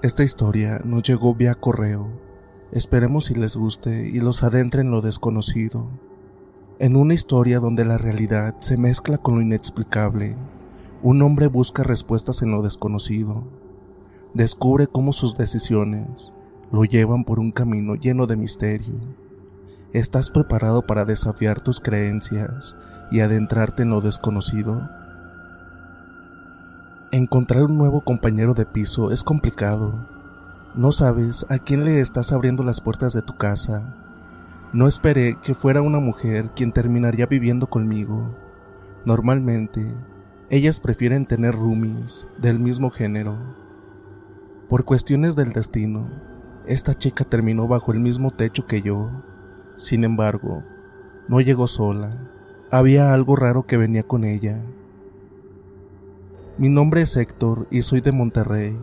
Esta historia nos llegó vía correo. Esperemos si les guste y los adentre en lo desconocido. En una historia donde la realidad se mezcla con lo inexplicable, un hombre busca respuestas en lo desconocido. Descubre cómo sus decisiones lo llevan por un camino lleno de misterio. ¿Estás preparado para desafiar tus creencias y adentrarte en lo desconocido? Encontrar un nuevo compañero de piso es complicado no sabes a quién le estás abriendo las puertas de tu casa. No esperé que fuera una mujer quien terminaría viviendo conmigo. Normalmente, ellas prefieren tener roomies del mismo género. Por cuestiones del destino, esta chica terminó bajo el mismo techo que yo. Sin embargo, no llegó sola. Había algo raro que venía con ella. Mi nombre es Héctor y soy de Monterrey.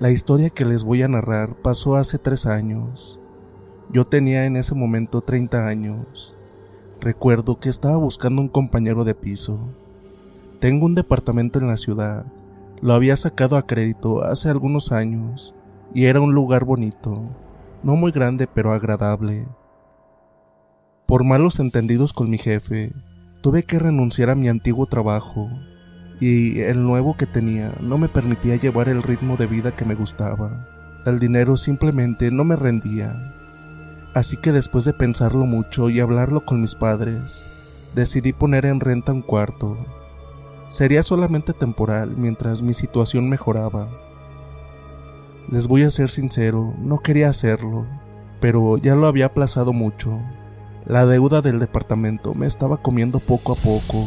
La historia que les voy a narrar pasó hace tres años. Yo tenía en ese momento 30 años. Recuerdo que estaba buscando un compañero de piso. Tengo un departamento en la ciudad. Lo había sacado a crédito hace algunos años y era un lugar bonito, no muy grande pero agradable. Por malos entendidos con mi jefe, tuve que renunciar a mi antiguo trabajo y el nuevo que tenía no me permitía llevar el ritmo de vida que me gustaba. El dinero simplemente no me rendía. Así que después de pensarlo mucho y hablarlo con mis padres, decidí poner en renta un cuarto. Sería solamente temporal mientras mi situación mejoraba. Les voy a ser sincero, no quería hacerlo, pero ya lo había aplazado mucho. La deuda del departamento me estaba comiendo poco a poco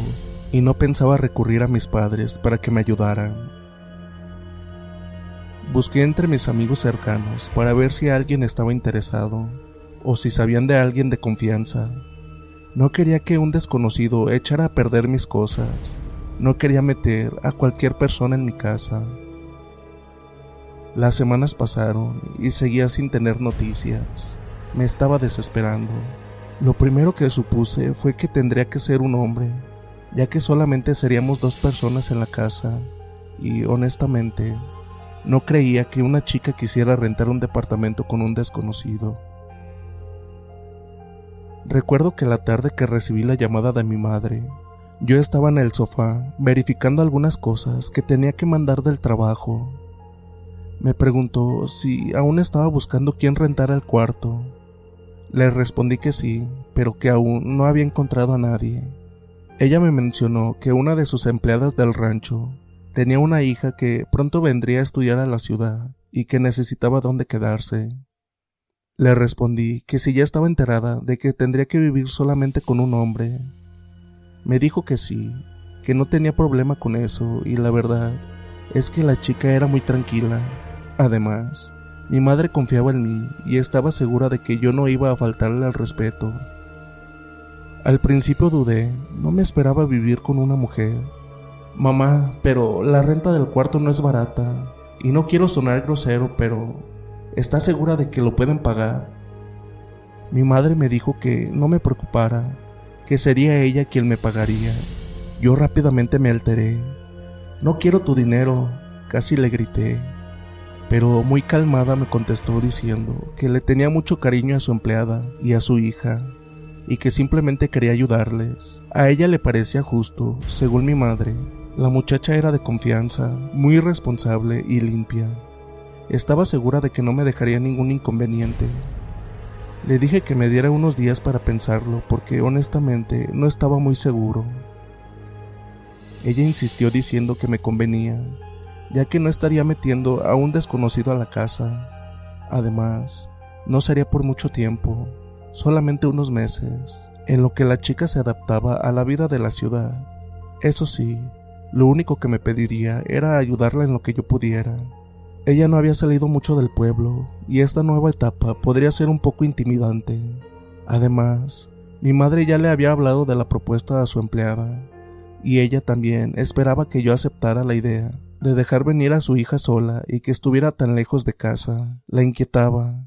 y no pensaba recurrir a mis padres para que me ayudaran. Busqué entre mis amigos cercanos para ver si alguien estaba interesado o si sabían de alguien de confianza. No quería que un desconocido echara a perder mis cosas. No quería meter a cualquier persona en mi casa. Las semanas pasaron y seguía sin tener noticias. Me estaba desesperando. Lo primero que supuse fue que tendría que ser un hombre ya que solamente seríamos dos personas en la casa y honestamente no creía que una chica quisiera rentar un departamento con un desconocido. Recuerdo que la tarde que recibí la llamada de mi madre, yo estaba en el sofá verificando algunas cosas que tenía que mandar del trabajo. Me preguntó si aún estaba buscando quién rentara el cuarto. Le respondí que sí, pero que aún no había encontrado a nadie. Ella me mencionó que una de sus empleadas del rancho tenía una hija que pronto vendría a estudiar a la ciudad y que necesitaba dónde quedarse. Le respondí que si ya estaba enterada de que tendría que vivir solamente con un hombre. Me dijo que sí, que no tenía problema con eso y la verdad es que la chica era muy tranquila. Además, mi madre confiaba en mí y estaba segura de que yo no iba a faltarle al respeto. Al principio dudé, no me esperaba vivir con una mujer. Mamá, pero la renta del cuarto no es barata. Y no quiero sonar grosero, pero ¿estás segura de que lo pueden pagar? Mi madre me dijo que no me preocupara, que sería ella quien me pagaría. Yo rápidamente me alteré. No quiero tu dinero, casi le grité. Pero muy calmada me contestó diciendo que le tenía mucho cariño a su empleada y a su hija y que simplemente quería ayudarles. A ella le parecía justo, según mi madre, La muchacha era de confianza, muy responsable y limpia. Estaba segura de que no me dejaría ningún inconveniente. Le dije que me diera unos días para pensarlo porque honestamente no estaba muy seguro. Ella insistió diciendo que me convenía, ya que no estaría metiendo a un desconocido a la casa. Además, no sería por mucho tiempo, solamente unos meses, en lo que la chica se adaptaba a la vida de la ciudad. Eso sí, lo único que me pediría era ayudarla en lo que yo pudiera. Ella no había salido mucho del pueblo, y esta nueva etapa podría ser un poco intimidante. Además, mi madre ya le había hablado de la propuesta a su empleada, y ella también esperaba que yo aceptara la idea de dejar venir a su hija sola y que estuviera tan lejos de casa. La inquietaba.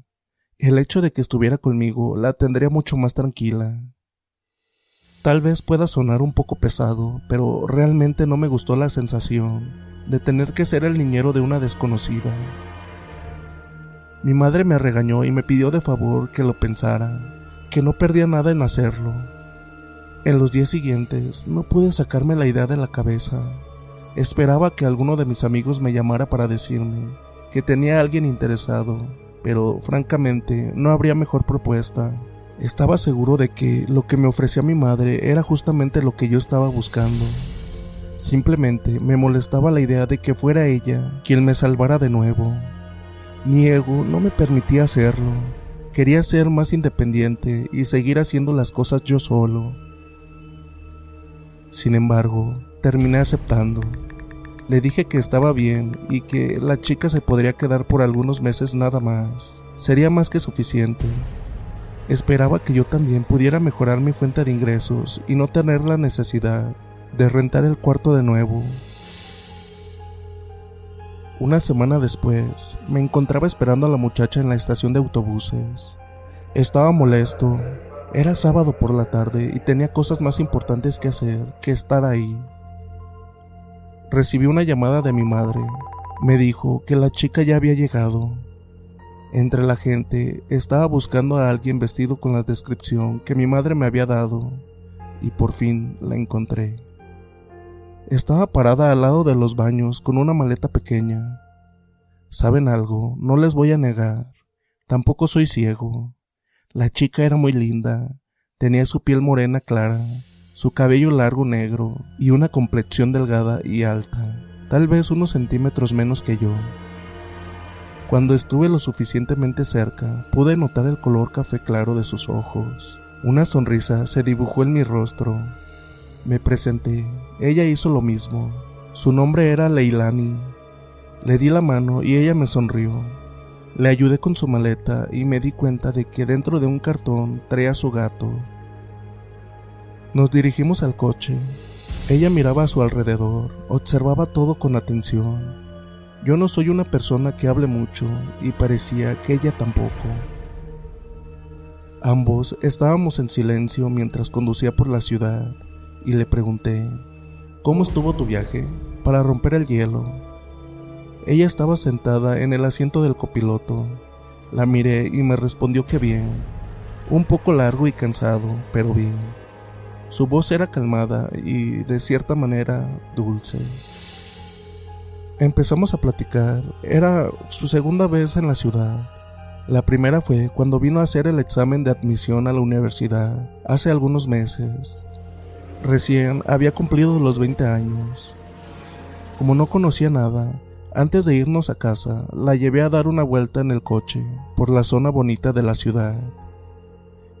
El hecho de que estuviera conmigo la tendría mucho más tranquila. Tal vez pueda sonar un poco pesado, pero realmente no me gustó la sensación de tener que ser el niñero de una desconocida. Mi madre me regañó y me pidió de favor que lo pensara, que no perdía nada en hacerlo. En los días siguientes no pude sacarme la idea de la cabeza. Esperaba que alguno de mis amigos me llamara para decirme que tenía alguien interesado, pero francamente no habría mejor propuesta. Estaba seguro de que lo que me ofrecía mi madre era justamente lo que yo estaba buscando. Simplemente me molestaba la idea de que fuera ella quien me salvara de nuevo. Mi ego no me permitía hacerlo. Quería ser más independiente y seguir haciendo las cosas yo solo. Sin embargo, terminé aceptando. Le dije que estaba bien y que la chica se podría quedar por algunos meses nada más. Sería más que suficiente. Esperaba que yo también pudiera mejorar mi fuente de ingresos y no tener la necesidad de rentar el cuarto de nuevo. Una semana después, me encontraba esperando a la muchacha en la estación de autobuses. Estaba molesto. Era sábado por la tarde y tenía cosas más importantes que hacer que estar ahí. Recibí una llamada de mi madre. Me dijo que la chica ya había llegado entre la gente estaba buscando a alguien vestido con la descripción que mi madre me había dado y por fin la encontré. Estaba parada al lado de los baños con una maleta pequeña. ¿Saben algo? No les voy a negar. Tampoco soy ciego. La chica era muy linda. Tenía su piel morena clara, su cabello largo negro y una complexión delgada y alta, tal vez unos centímetros menos que yo. Cuando estuve lo suficientemente cerca, pude notar el color café claro de sus ojos. Una sonrisa se dibujó en mi rostro. Me presenté. Ella hizo lo mismo. Su nombre era Leilani. Le di la mano y ella me sonrió. Le ayudé con su maleta y me di cuenta de que dentro de un cartón traía su gato. Nos dirigimos al coche. Ella miraba a su alrededor, observaba todo con atención. Yo no soy una persona que hable mucho y parecía que ella tampoco. Ambos estábamos en silencio mientras conducía por la ciudad y le pregunté, ¿cómo estuvo tu viaje? Para romper el hielo. Ella estaba sentada en el asiento del copiloto. La miré y me respondió que bien. Un poco largo y cansado, pero bien. Su voz era calmada y de cierta manera dulce. Empezamos a platicar. Era su segunda vez en la ciudad. La primera fue cuando vino a hacer el examen de admisión a la universidad, hace algunos meses. Recién había cumplido los 20 años. Como no conocía nada, antes de irnos a casa, la llevé a dar una vuelta en el coche por la zona bonita de la ciudad.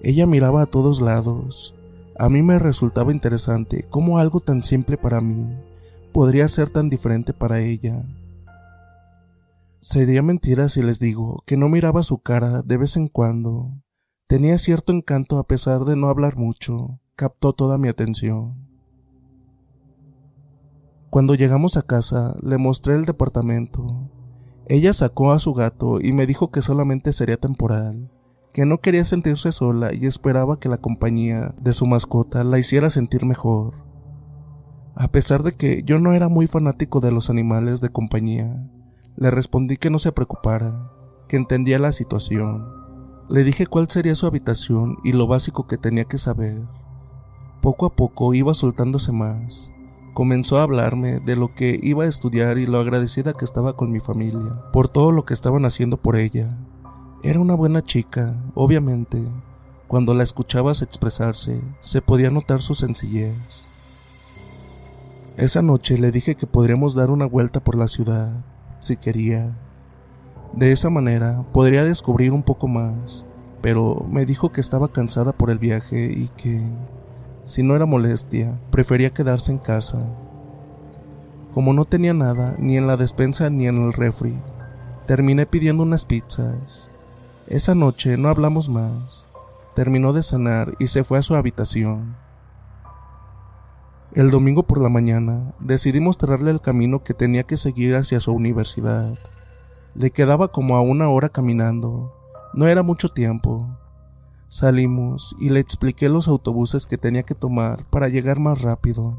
Ella miraba a todos lados. A mí me resultaba interesante cómo algo tan simple para mí podría ser tan diferente para ella. Sería mentira si les digo que no miraba su cara de vez en cuando. Tenía cierto encanto a pesar de no hablar mucho. Captó toda mi atención. Cuando llegamos a casa, le mostré el departamento. Ella sacó a su gato y me dijo que solamente sería temporal, que no quería sentirse sola y esperaba que la compañía de su mascota la hiciera sentir mejor. A pesar de que yo no era muy fanático de los animales de compañía, le respondí que no se preocupara, que entendía la situación. Le dije cuál sería su habitación y lo básico que tenía que saber. Poco a poco iba soltándose más. comenzó a hablarme de lo que iba a estudiar y lo agradecida que estaba con mi familia, por todo lo que estaban haciendo por ella. Era una buena chica, obviamente. Cuando la escuchabas expresarse, se podía notar su sencillez. Esa noche le dije que podríamos dar una vuelta por la ciudad, si quería. De esa manera podría descubrir un poco más, pero me dijo que estaba cansada por el viaje y que, si no era molestia, prefería quedarse en casa. Como no tenía nada, ni en la despensa ni en el refri, terminé pidiendo unas pizzas. Esa noche no hablamos más. Terminó de cenar y se fue a su habitación. El domingo por la mañana decidí mostrarle el camino que tenía que seguir hacia su universidad. Le quedaba como a una hora caminando. No era mucho tiempo. Salimos y le expliqué los autobuses que tenía que tomar para llegar más rápido.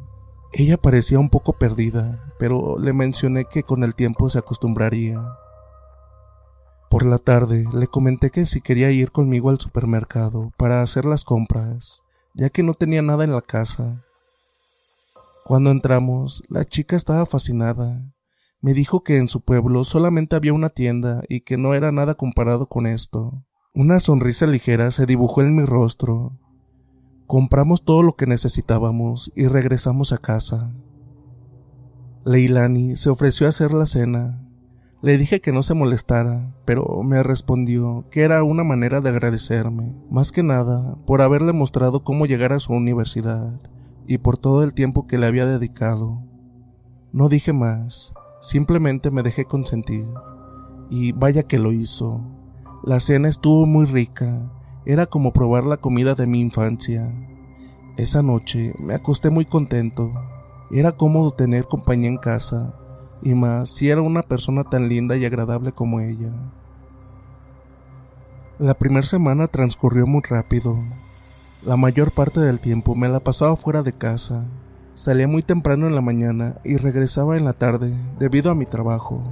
Ella parecía un poco perdida, pero le mencioné que con el tiempo se acostumbraría. Por la tarde le comenté que si quería ir conmigo al supermercado para hacer las compras, ya que no tenía nada en la casa cuando entramos, la chica estaba fascinada. Me dijo que en su pueblo solamente había una tienda y que no era nada comparado con esto. Una sonrisa ligera se dibujó en mi rostro. Compramos todo lo que necesitábamos y regresamos a casa. Leilani se ofreció a hacer la cena. Le dije que no se molestara, pero me respondió que era una manera de agradecerme, más que nada por haberle mostrado cómo llegar a su universidad y por todo el tiempo que le había dedicado. No dije más, simplemente me dejé consentir. Y vaya que lo hizo. La cena estuvo muy rica, era como probar la comida de mi infancia. Esa noche me acosté muy contento. Era cómodo tener compañía en casa, y más si era una persona tan linda y agradable como ella. La primera semana transcurrió muy rápido. La mayor parte del tiempo me la pasaba fuera de casa. Salía muy temprano en la mañana y regresaba en la tarde debido a mi trabajo.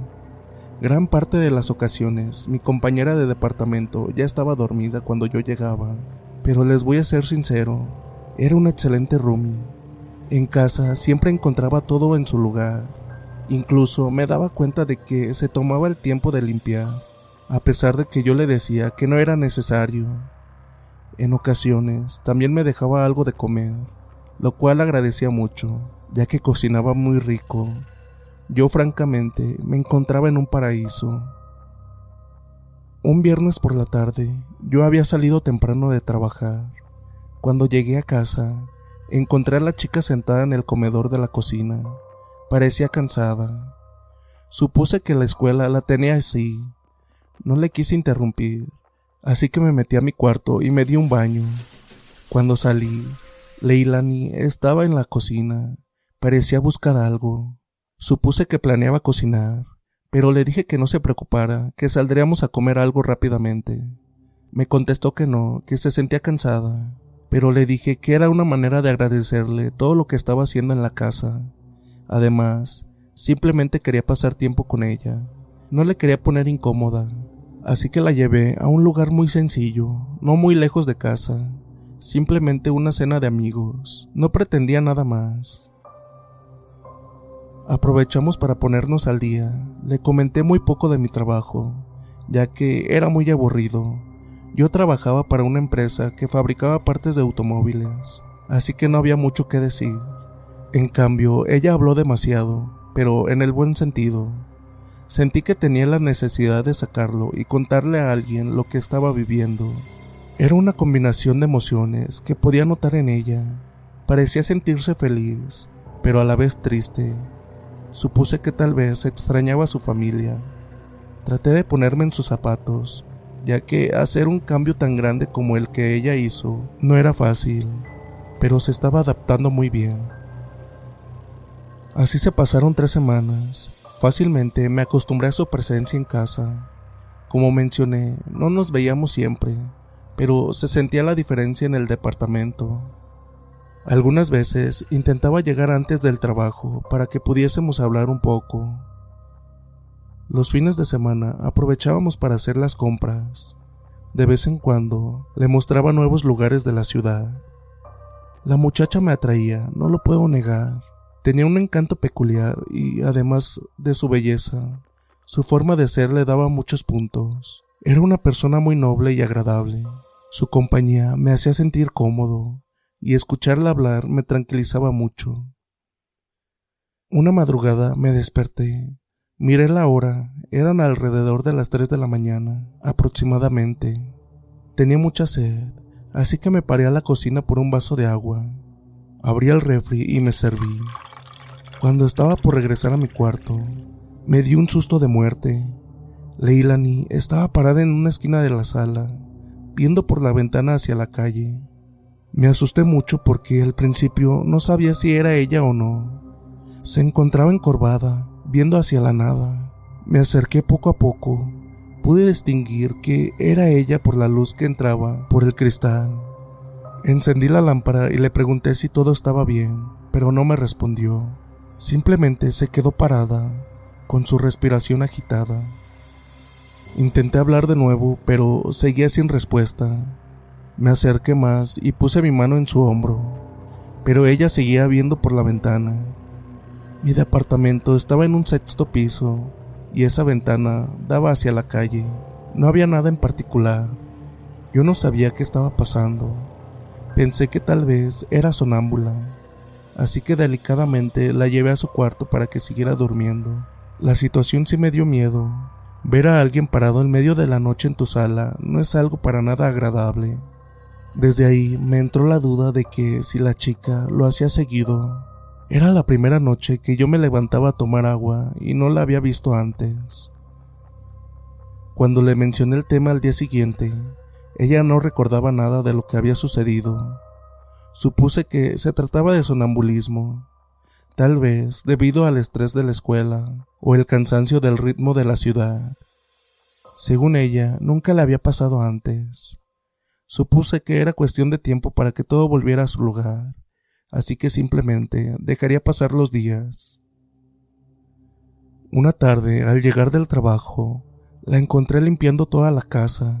Gran parte de las ocasiones mi compañera de departamento ya estaba dormida cuando yo llegaba, pero les voy a ser sincero, era un excelente roomie. En casa siempre encontraba todo en su lugar. Incluso me daba cuenta de que se tomaba el tiempo de limpiar, a pesar de que yo le decía que no era necesario. En ocasiones también me dejaba algo de comer, lo cual agradecía mucho, ya que cocinaba muy rico. Yo francamente me encontraba en un paraíso. Un viernes por la tarde, yo había salido temprano de trabajar. Cuando llegué a casa, encontré a la chica sentada en el comedor de la cocina. Parecía cansada. Supuse que la escuela la tenía así. No le quise interrumpir, Así que me metí a mi cuarto y me di un baño. Cuando salí, Leilani estaba en la cocina. Parecía buscar algo. Supuse que planeaba cocinar, pero le dije que no se preocupara, que saldríamos a comer algo rápidamente. Me contestó que no, que se sentía cansada, pero le dije que era una manera de agradecerle todo lo que estaba haciendo en la casa. Además, simplemente quería pasar tiempo con ella. No le quería poner incómoda, así que la llevé a un lugar muy sencillo, no muy lejos de casa, simplemente una cena de amigos, no pretendía nada más. Aprovechamos para ponernos al día, le comenté muy poco de mi trabajo, ya que era muy aburrido. Yo trabajaba para una empresa que fabricaba partes de automóviles, así que no había mucho que decir. En cambio, ella habló demasiado, pero en el buen sentido. Sentí que tenía la necesidad de sacarlo y contarle a alguien lo que estaba viviendo. Era una combinación de emociones que podía notar en ella. Parecía sentirse feliz, pero a la vez triste. Supuse que tal vez extrañaba a su familia. Traté de ponerme en sus zapatos, ya que hacer un cambio tan grande como el que ella hizo no era fácil, pero se estaba adaptando muy bien. Así se pasaron tres semanas, Fácilmente me acostumbré a su presencia en casa. Como mencioné, no nos veíamos siempre, pero se sentía la diferencia en el departamento. Algunas veces intentaba llegar antes del trabajo para que pudiésemos hablar un poco. Los fines de semana aprovechábamos para hacer las compras. De vez en cuando le mostraba nuevos lugares de la ciudad. La muchacha me atraía, no lo puedo negar. Tenía un encanto peculiar y, además de su belleza, su forma de ser le daba muchos puntos. Era una persona muy noble y agradable. Su compañía me hacía sentir cómodo, y escucharla hablar me tranquilizaba mucho. Una madrugada me desperté. Miré la hora, eran alrededor de las tres de la mañana, aproximadamente. Tenía mucha sed, así que me paré a la cocina por un vaso de agua. Abrí el refri y me serví. Cuando estaba por regresar a mi cuarto, me di un susto de muerte. Leilani estaba parada en una esquina de la sala, viendo por la ventana hacia la calle. Me asusté mucho porque al principio no sabía si era ella o no. Se encontraba encorvada, viendo hacia la nada. Me acerqué poco a poco. Pude distinguir que era ella por la luz que entraba por el cristal. Encendí la lámpara y le pregunté si todo estaba bien, pero no me respondió. Simplemente se quedó parada, con su respiración agitada. Intenté hablar de nuevo, pero seguía sin respuesta. Me acerqué más y puse mi mano en su hombro, pero ella seguía viendo por la ventana. Mi departamento estaba en un sexto piso y esa ventana daba hacia la calle. No había nada en particular. Yo no sabía qué estaba pasando. Pensé que tal vez era sonámbula, así que delicadamente la llevé a su cuarto para que siguiera durmiendo. La situación sí me dio miedo. Ver a alguien parado en medio de la noche en tu sala no es algo para nada agradable. Desde ahí me entró la duda de que si la chica lo hacía seguido, era la primera noche que yo me levantaba a tomar agua y no la había visto antes. Cuando le mencioné el tema al día siguiente, ella no recordaba nada de lo que había sucedido. Supuse que se trataba de sonambulismo, tal vez debido al estrés de la escuela o el cansancio del ritmo de la ciudad. Según ella, nunca le había pasado antes. Supuse que era cuestión de tiempo para que todo volviera a su lugar así que simplemente dejaría pasar los días. Una tarde, al llegar del trabajo, la encontré limpiando toda la casa.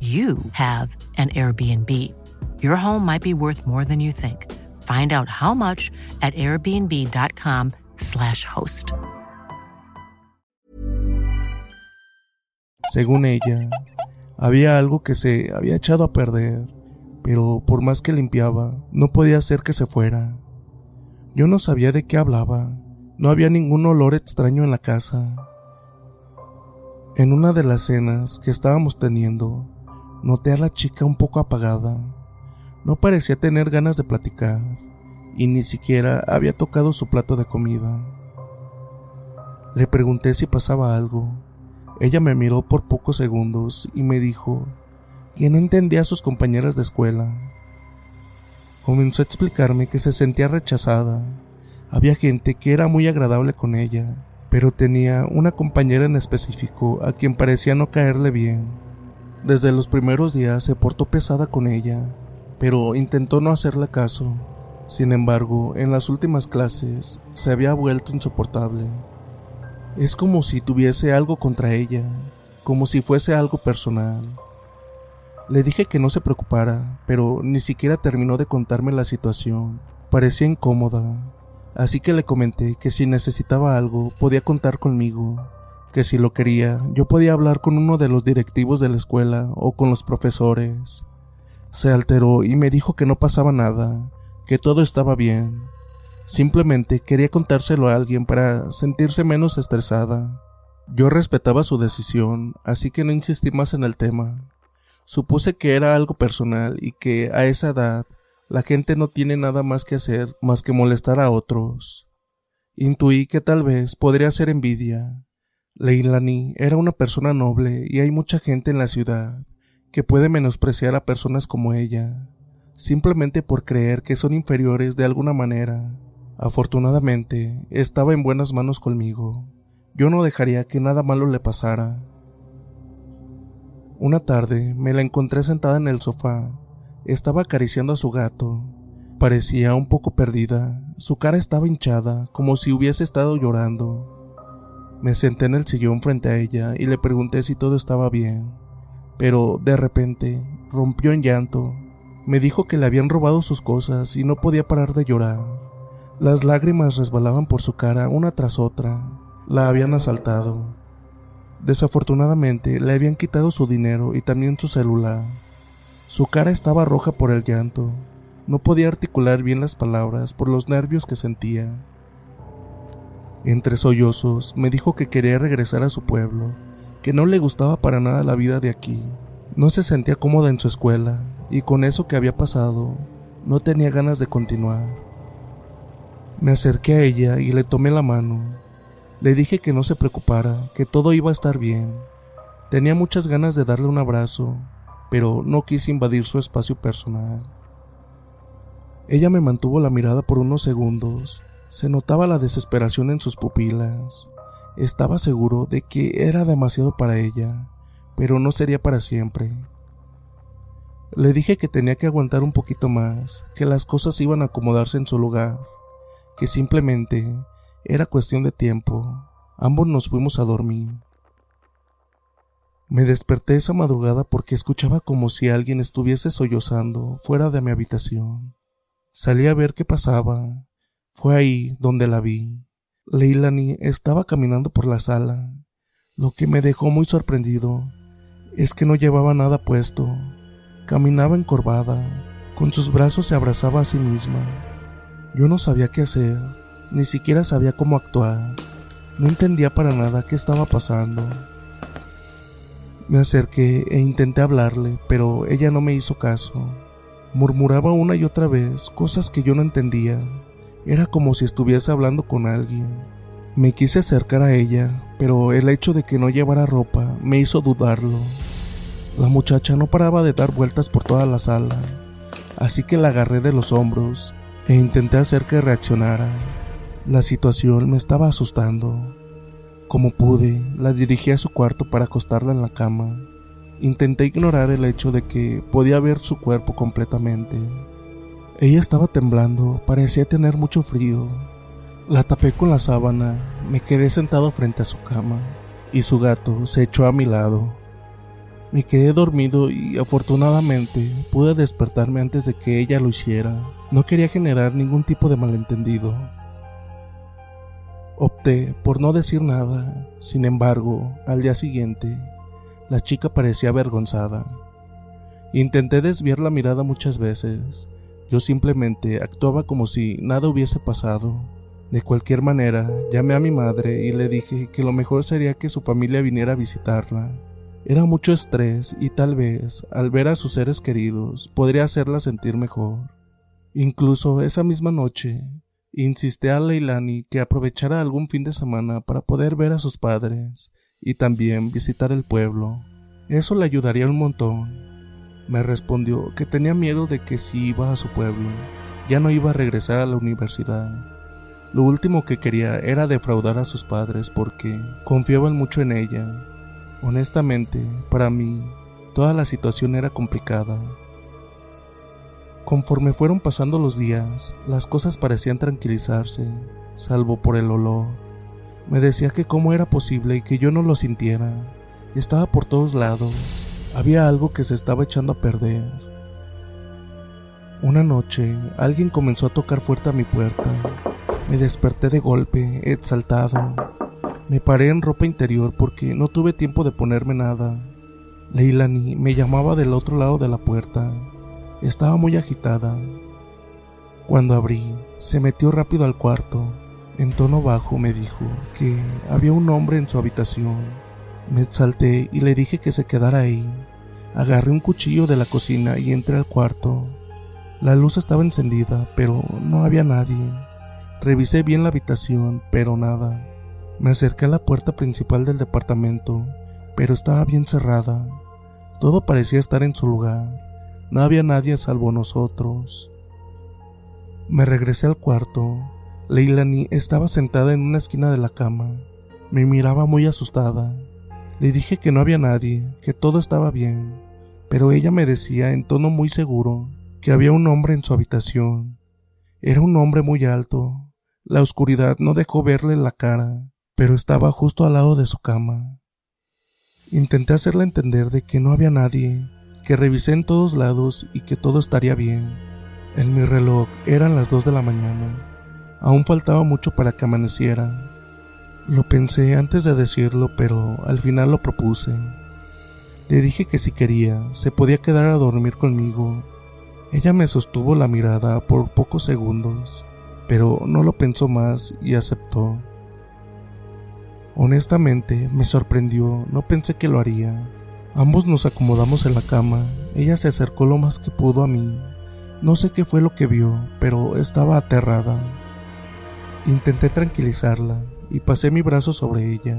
you have an Airbnb. Your home might be worth more than you think. Find out how much at airbnb.com/slash host. Según ella, había algo que se había echado a perder, pero por más que limpiaba, no podía hacer que se fuera. Yo no sabía de qué hablaba. No había ningún olor extraño en la casa. En una de las cenas que estábamos teniendo, Noté a la chica un poco apagada. No parecía tener ganas de platicar, y ni siquiera había tocado su plato de comida. Le pregunté si pasaba algo. Ella me miró por pocos segundos y me dijo que no entendía a sus compañeras de escuela. Comenzó a explicarme que se sentía rechazada. Había gente que era muy agradable con ella, pero tenía una compañera en específico a quien parecía no caerle bien. Desde los primeros días se portó pesada con ella, pero intentó no hacerle caso. Sin embargo, en las últimas clases se había vuelto insoportable. Es como si tuviese algo contra ella, como si fuese algo personal. Le dije que no se preocupara, pero ni siquiera terminó de contarme la situación. Parecía incómoda, así que le comenté que si necesitaba algo podía contar conmigo, que si lo quería yo podía hablar con uno de los directivos de la escuela o con los profesores. Se alteró y me dijo que no pasaba nada, que todo estaba bien, Simplemente quería contárselo a alguien para sentirse menos estresada. Yo respetaba su decisión, así que no insistí más en el tema. Supuse que era algo personal y que a esa edad la gente no tiene nada más que hacer más que molestar a otros. Intuí que tal vez podría ser envidia. Leilani era una persona noble y hay mucha gente en la ciudad que puede menospreciar a personas como ella, simplemente por creer que son inferiores de alguna manera. Afortunadamente, estaba en buenas manos conmigo. Yo no dejaría que nada malo le pasara. Una tarde me la encontré sentada en el sofá. Estaba acariciando a su gato. Parecía un poco perdida. Su cara estaba hinchada, como si hubiese estado llorando. Me senté en el sillón frente a ella y le pregunté si todo estaba bien. Pero, de repente, rompió en llanto. Me dijo que le habían robado sus cosas y no podía parar de llorar. Las lágrimas resbalaban por su cara una tras otra. La habían asaltado. Desafortunadamente le habían quitado su dinero y también su celular. Su cara estaba roja por el llanto. No podía articular bien las palabras por los nervios que sentía. Entre sollozos me dijo que quería regresar a su pueblo, que no le gustaba para nada la vida de aquí. No se sentía cómoda en su escuela y con eso que había pasado, no tenía ganas de continuar. Me acerqué a ella y le tomé la mano. Le dije que no se preocupara, que todo iba a estar bien. Tenía muchas ganas de darle un abrazo, pero no quise invadir su espacio personal. Ella me mantuvo la mirada por unos segundos. Se notaba la desesperación en sus pupilas. Estaba seguro de que era demasiado para ella, pero no sería para siempre. Le dije que tenía que aguantar un poquito más, que las cosas iban a acomodarse en su lugar que simplemente era cuestión de tiempo. Ambos nos fuimos a dormir. Me desperté esa madrugada porque escuchaba como si alguien estuviese sollozando fuera de mi habitación. Salí a ver qué pasaba. Fue ahí donde la vi. Leilani estaba caminando por la sala. Lo que me dejó muy sorprendido es que no llevaba nada puesto. Caminaba encorvada, con sus brazos se abrazaba a sí misma. Yo no sabía qué hacer, ni siquiera sabía cómo actuar. No entendía para nada qué estaba pasando. Me acerqué e intenté hablarle, pero ella no me hizo caso. Murmuraba una y otra vez cosas que yo no entendía. Era como si estuviese hablando con alguien. Me quise acercar a ella, pero el hecho de que no llevara ropa me hizo dudarlo. La muchacha no paraba de dar vueltas por toda la sala, así que la agarré de los hombros e intenté hacer que reaccionara. La situación me estaba asustando. Como pude, la dirigí a su cuarto para acostarla en la cama. Intenté ignorar el hecho de que podía ver su cuerpo completamente. Ella estaba temblando, parecía tener mucho frío. La tapé con la sábana, me quedé sentado frente a su cama y su gato se echó a mi lado. Me quedé dormido y afortunadamente pude despertarme antes de que ella lo hiciera. No quería generar ningún tipo de malentendido. Opté por no decir nada. Sin embargo, al día siguiente, la chica parecía avergonzada. Intenté desviar la mirada muchas veces. Yo simplemente actuaba como si nada hubiese pasado. De cualquier manera, llamé a mi madre y le dije que lo mejor sería que su familia viniera a visitarla. Era mucho estrés y tal vez, al ver a sus seres queridos, podría hacerla sentir mejor. Incluso esa misma noche, insistí a Leilani que aprovechara algún fin de semana para poder ver a sus padres y también visitar el pueblo. Eso le ayudaría un montón. Me respondió que tenía miedo de que si iba a su pueblo, ya no iba a regresar a la universidad. Lo último que quería era defraudar a sus padres porque confiaban mucho en ella Honestamente, para mí, toda la situación era complicada. Conforme fueron pasando los días, las cosas parecían tranquilizarse, salvo por el olor. Me decía que cómo era posible y que yo no lo sintiera. Estaba por todos lados. Había algo que se estaba echando a perder. Una noche, alguien comenzó a tocar fuerte a mi puerta. Me desperté de golpe, exaltado. Me paré en ropa interior porque no tuve tiempo de ponerme nada. Leilani me llamaba del otro lado de la puerta. Estaba muy agitada. Cuando abrí, se metió rápido al cuarto. En tono bajo me dijo que había un hombre en su habitación. Me exalté y le dije que se quedara ahí. Agarré un cuchillo de la cocina y entré al cuarto. La luz estaba encendida, pero no había nadie. Revisé bien la habitación, pero nada. Me acerqué a la puerta principal del departamento, pero estaba bien cerrada. Todo parecía estar en su lugar. No había nadie salvo nosotros. Me regresé al cuarto. Leilani estaba sentada en una esquina de la cama. Me miraba muy asustada. Le dije que no había nadie, que todo estaba bien, pero ella me decía en tono muy seguro que había un hombre en su habitación. Era un hombre muy alto. La oscuridad no dejó verle la cara pero estaba justo al lado de su cama. Intenté hacerle entender de que no había nadie, que revisé en todos lados y que todo estaría bien. En mi reloj eran las dos de la mañana. Aún faltaba mucho para que amaneciera. Lo pensé antes de decirlo, pero al final lo propuse. Le dije que si quería, se podía quedar a dormir conmigo. Ella me sostuvo la mirada por pocos segundos, pero no lo pensó más y aceptó. Honestamente, me sorprendió, no pensé que lo haría. Ambos nos acomodamos en la cama, ella se acercó lo más que pudo a mí. No sé qué fue lo que vio, pero estaba aterrada. Intenté tranquilizarla y pasé mi brazo sobre ella.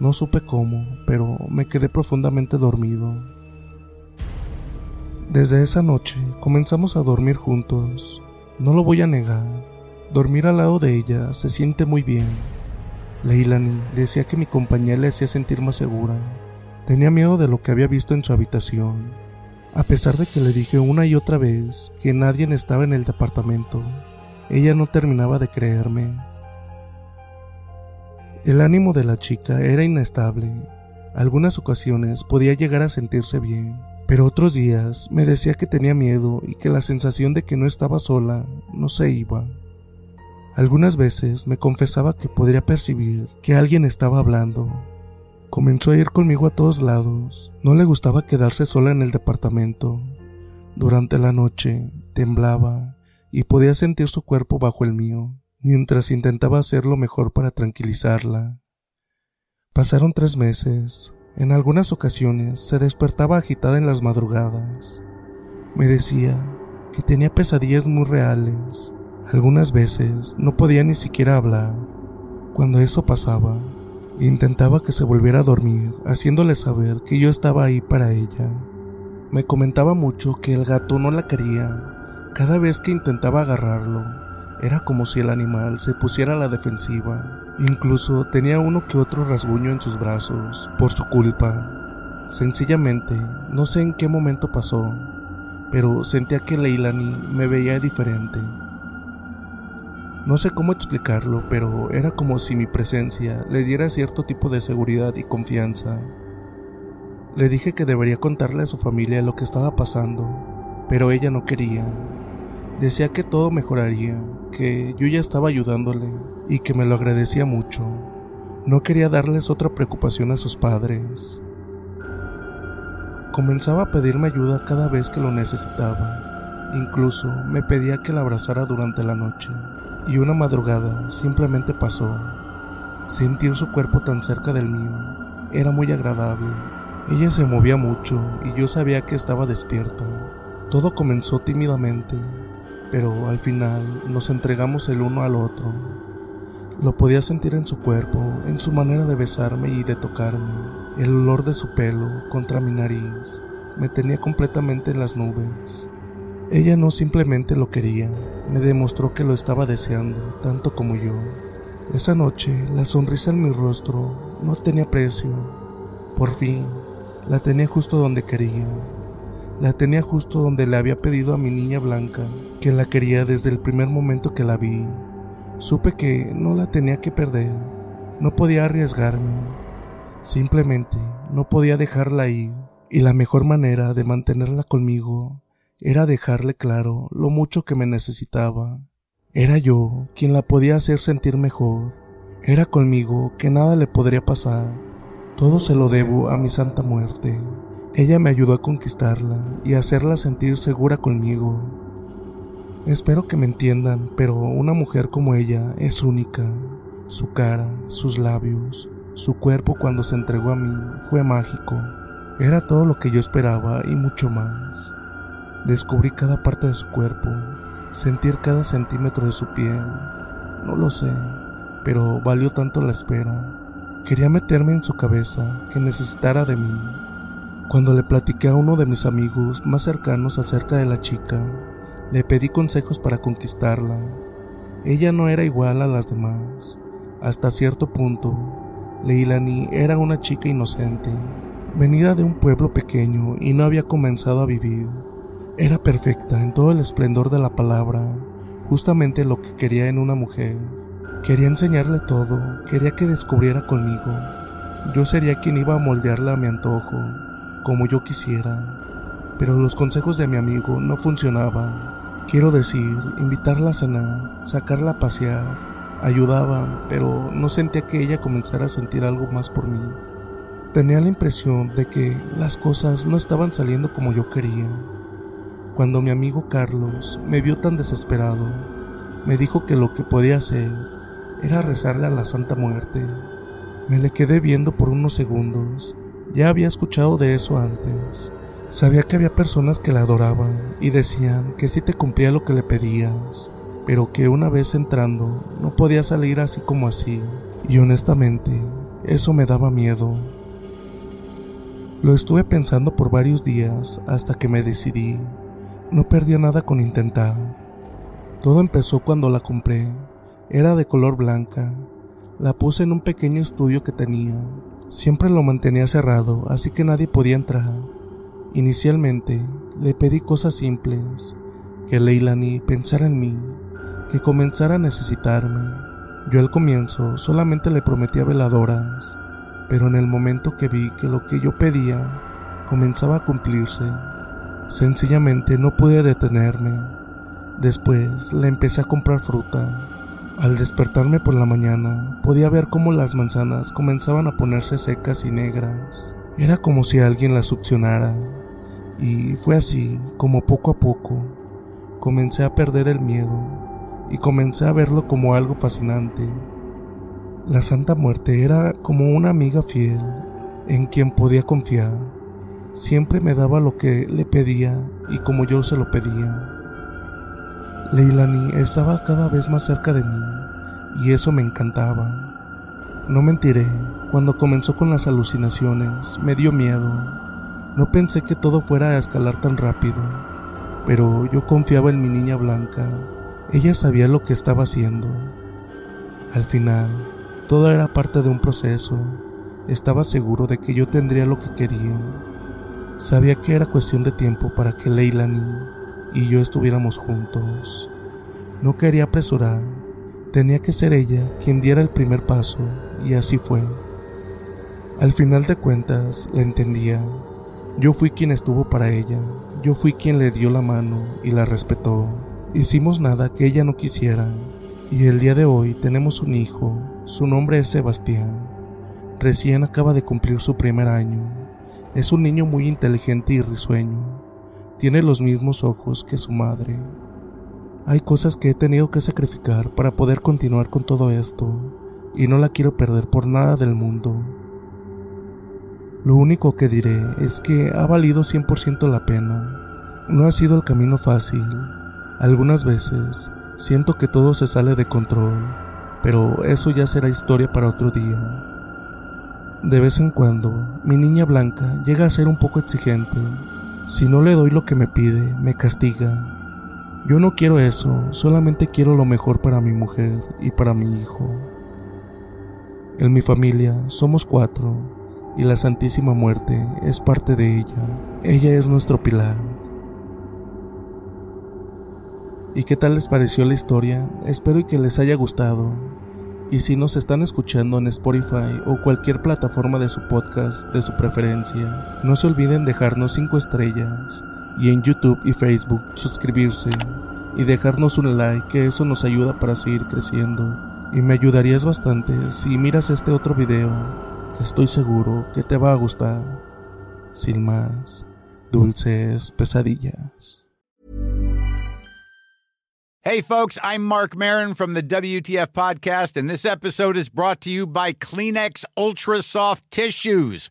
No supe cómo, pero me quedé profundamente dormido. Desde esa noche comenzamos a dormir juntos. No lo voy a negar, dormir al lado de ella se siente muy bien. Leilani decía que mi compañía le hacía sentir más segura. Tenía miedo de lo que había visto en su habitación. A pesar de que le dije una y otra vez que nadie estaba en el departamento, ella no terminaba de creerme. El ánimo de la chica era inestable. Algunas ocasiones podía llegar a sentirse bien, pero otros días me decía que tenía miedo y que la sensación de que no estaba sola no se iba. Algunas veces me confesaba que podría percibir que alguien estaba hablando. Comenzó a ir conmigo a todos lados. No le gustaba quedarse sola en el departamento. Durante la noche temblaba y podía sentir su cuerpo bajo el mío, mientras intentaba hacer lo mejor para tranquilizarla. Pasaron tres meses. En algunas ocasiones se despertaba agitada en las madrugadas. Me decía que tenía pesadillas muy reales algunas veces no podía ni siquiera hablar. Cuando eso pasaba, intentaba que se volviera a dormir, haciéndole saber que yo estaba ahí para ella. Me comentaba mucho que el gato no la quería. Cada vez que intentaba agarrarlo, era como si el animal se pusiera a la defensiva. Incluso tenía uno que otro rasguño en sus brazos, por su culpa. Sencillamente, no sé en qué momento pasó, pero sentía que Leilani me veía diferente. No sé cómo explicarlo, pero era como si mi presencia le diera cierto tipo de seguridad y confianza. Le dije que debería contarle a su familia lo que estaba pasando, pero ella no quería. Decía que todo mejoraría, que yo ya estaba ayudándole y que me lo agradecía mucho. No quería darles otra preocupación a sus padres. Comenzaba a pedirme ayuda cada vez que lo necesitaba. Incluso me pedía que la abrazara durante la noche y una madrugada simplemente pasó. Sentir su cuerpo tan cerca del mío era muy agradable. Ella se movía mucho y yo sabía que estaba despierta. Todo comenzó tímidamente, pero al final nos entregamos el uno al otro. Lo podía sentir en su cuerpo, en su manera de besarme y de tocarme. El olor de su pelo contra mi nariz me tenía completamente en las nubes. Ella no simplemente lo quería, me demostró que lo estaba deseando, tanto como yo. Esa noche, la sonrisa en mi rostro no tenía precio. Por fin, la tenía justo donde quería. La tenía justo donde le había pedido a mi niña blanca, que la quería desde el primer momento que la vi. Supe que no la tenía que perder, no podía arriesgarme, simplemente no podía dejarla ir, y la mejor manera de mantenerla conmigo era dejarle claro lo mucho que me necesitaba. Era yo quien la podía hacer sentir mejor, era conmigo que nada le podría pasar, todo se lo debo a mi santa muerte. Ella me ayudó a conquistarla y hacerla sentir segura conmigo. Espero que me entiendan, pero una mujer como ella es única. Su cara, sus labios, su cuerpo cuando se entregó a mí fue mágico. Era todo lo que yo esperaba y mucho más. Descubrí cada parte de su cuerpo, sentir cada centímetro de su piel. No lo sé, pero valió tanto la espera. Quería meterme en su cabeza, que necesitara de mí. Cuando le platiqué a uno de mis amigos más cercanos acerca de la chica, le pedí consejos para conquistarla. Ella no era igual a las demás. Hasta cierto punto, Leilani era una chica inocente, venida de un pueblo pequeño y no había comenzado a vivir. Era perfecta en todo el esplendor de la palabra, justamente lo que quería en una mujer. Quería enseñarle todo, quería que descubriera conmigo. Yo sería quien iba a moldearla a mi antojo, como yo quisiera. Pero los consejos de mi amigo no funcionaban. Quiero decir, invitarla a cenar, sacarla a pasear, ayudaban, pero no sentía que ella comenzara a sentir algo más por mí. Tenía la impresión de que las cosas no estaban saliendo como yo quería. Cuando mi amigo Carlos me vio tan desesperado, me dijo que lo que podía hacer era rezarle a la Santa Muerte. Me le quedé viendo por unos segundos. Ya había escuchado de eso antes, Sabía que había personas que la adoraban y decían que sí te cumplía lo que le pedías, pero que una vez entrando no podía salir así como así, y honestamente eso me daba miedo. Lo estuve pensando por varios días hasta que me decidí. No perdía nada con intentar. Todo empezó cuando la compré. Era de color blanca. La puse en un pequeño estudio que tenía. Siempre lo mantenía cerrado, así que nadie podía entrar. Inicialmente le pedí cosas simples, que Leilani pensara en mí, que comenzara a necesitarme. Yo al comienzo solamente le prometía veladoras, pero en el momento que vi que lo que yo pedía comenzaba a cumplirse, sencillamente no pude detenerme. Después le empecé a comprar fruta. Al despertarme por la mañana, podía ver cómo las manzanas comenzaban a ponerse secas y negras. Era como si alguien las succionara. Y fue así como poco a poco comencé a perder el miedo y comencé a verlo como algo fascinante. La Santa Muerte era como una amiga fiel en quien podía confiar. Siempre me daba lo que le pedía y como yo se lo pedía. Leilani estaba cada vez más cerca de mí y eso me encantaba. No mentiré, cuando comenzó con las alucinaciones me dio miedo no pensé que todo fuera a escalar tan rápido, pero yo confiaba en mi niña blanca. Ella sabía lo que estaba haciendo. Al final, todo era parte de un proceso. Estaba seguro de que yo tendría lo que quería. Sabía que era cuestión de tiempo para que Leilani y yo estuviéramos juntos. No quería apresurar. Tenía que ser ella quien diera el primer paso, y así fue. Al final de cuentas, la entendía. Yo fui quien estuvo para ella, yo fui quien le dio la mano y la respetó. Hicimos nada que ella no quisiera, y el día de hoy tenemos un hijo, su nombre es Sebastián. Recién acaba de cumplir su primer año. Es un niño muy inteligente y risueño. Tiene los mismos ojos que su madre. Hay cosas que he tenido que sacrificar para poder continuar con todo esto, y no la quiero perder por nada del mundo. Lo único que diré es que ha valido 100% la pena. No ha sido el camino fácil. Algunas veces siento que todo se sale de control, pero eso ya será historia para otro día. De vez en cuando, mi niña blanca llega a ser un poco exigente. Si no le doy lo que me pide, me castiga. Yo no quiero eso, solamente quiero lo mejor para mi mujer y para mi hijo. En mi familia somos cuatro y la Santísima Muerte es parte de ella. Ella es nuestro pilar. ¿Y qué tal les pareció la historia? Espero que les haya gustado. Y si nos están escuchando en Spotify o cualquier plataforma de su podcast de su preferencia, no se olviden dejarnos 5 estrellas y en YouTube y Facebook suscribirse y dejarnos un like que eso nos ayuda para seguir creciendo. Y me ayudarías bastante si miras este otro video que estoy seguro que te va a gustar. Sin más, dulces pesadillas. Hey, folks, I'm Mark Marin from the WTF Podcast, and this episode is brought to you by Kleenex Ultra Soft Tissues,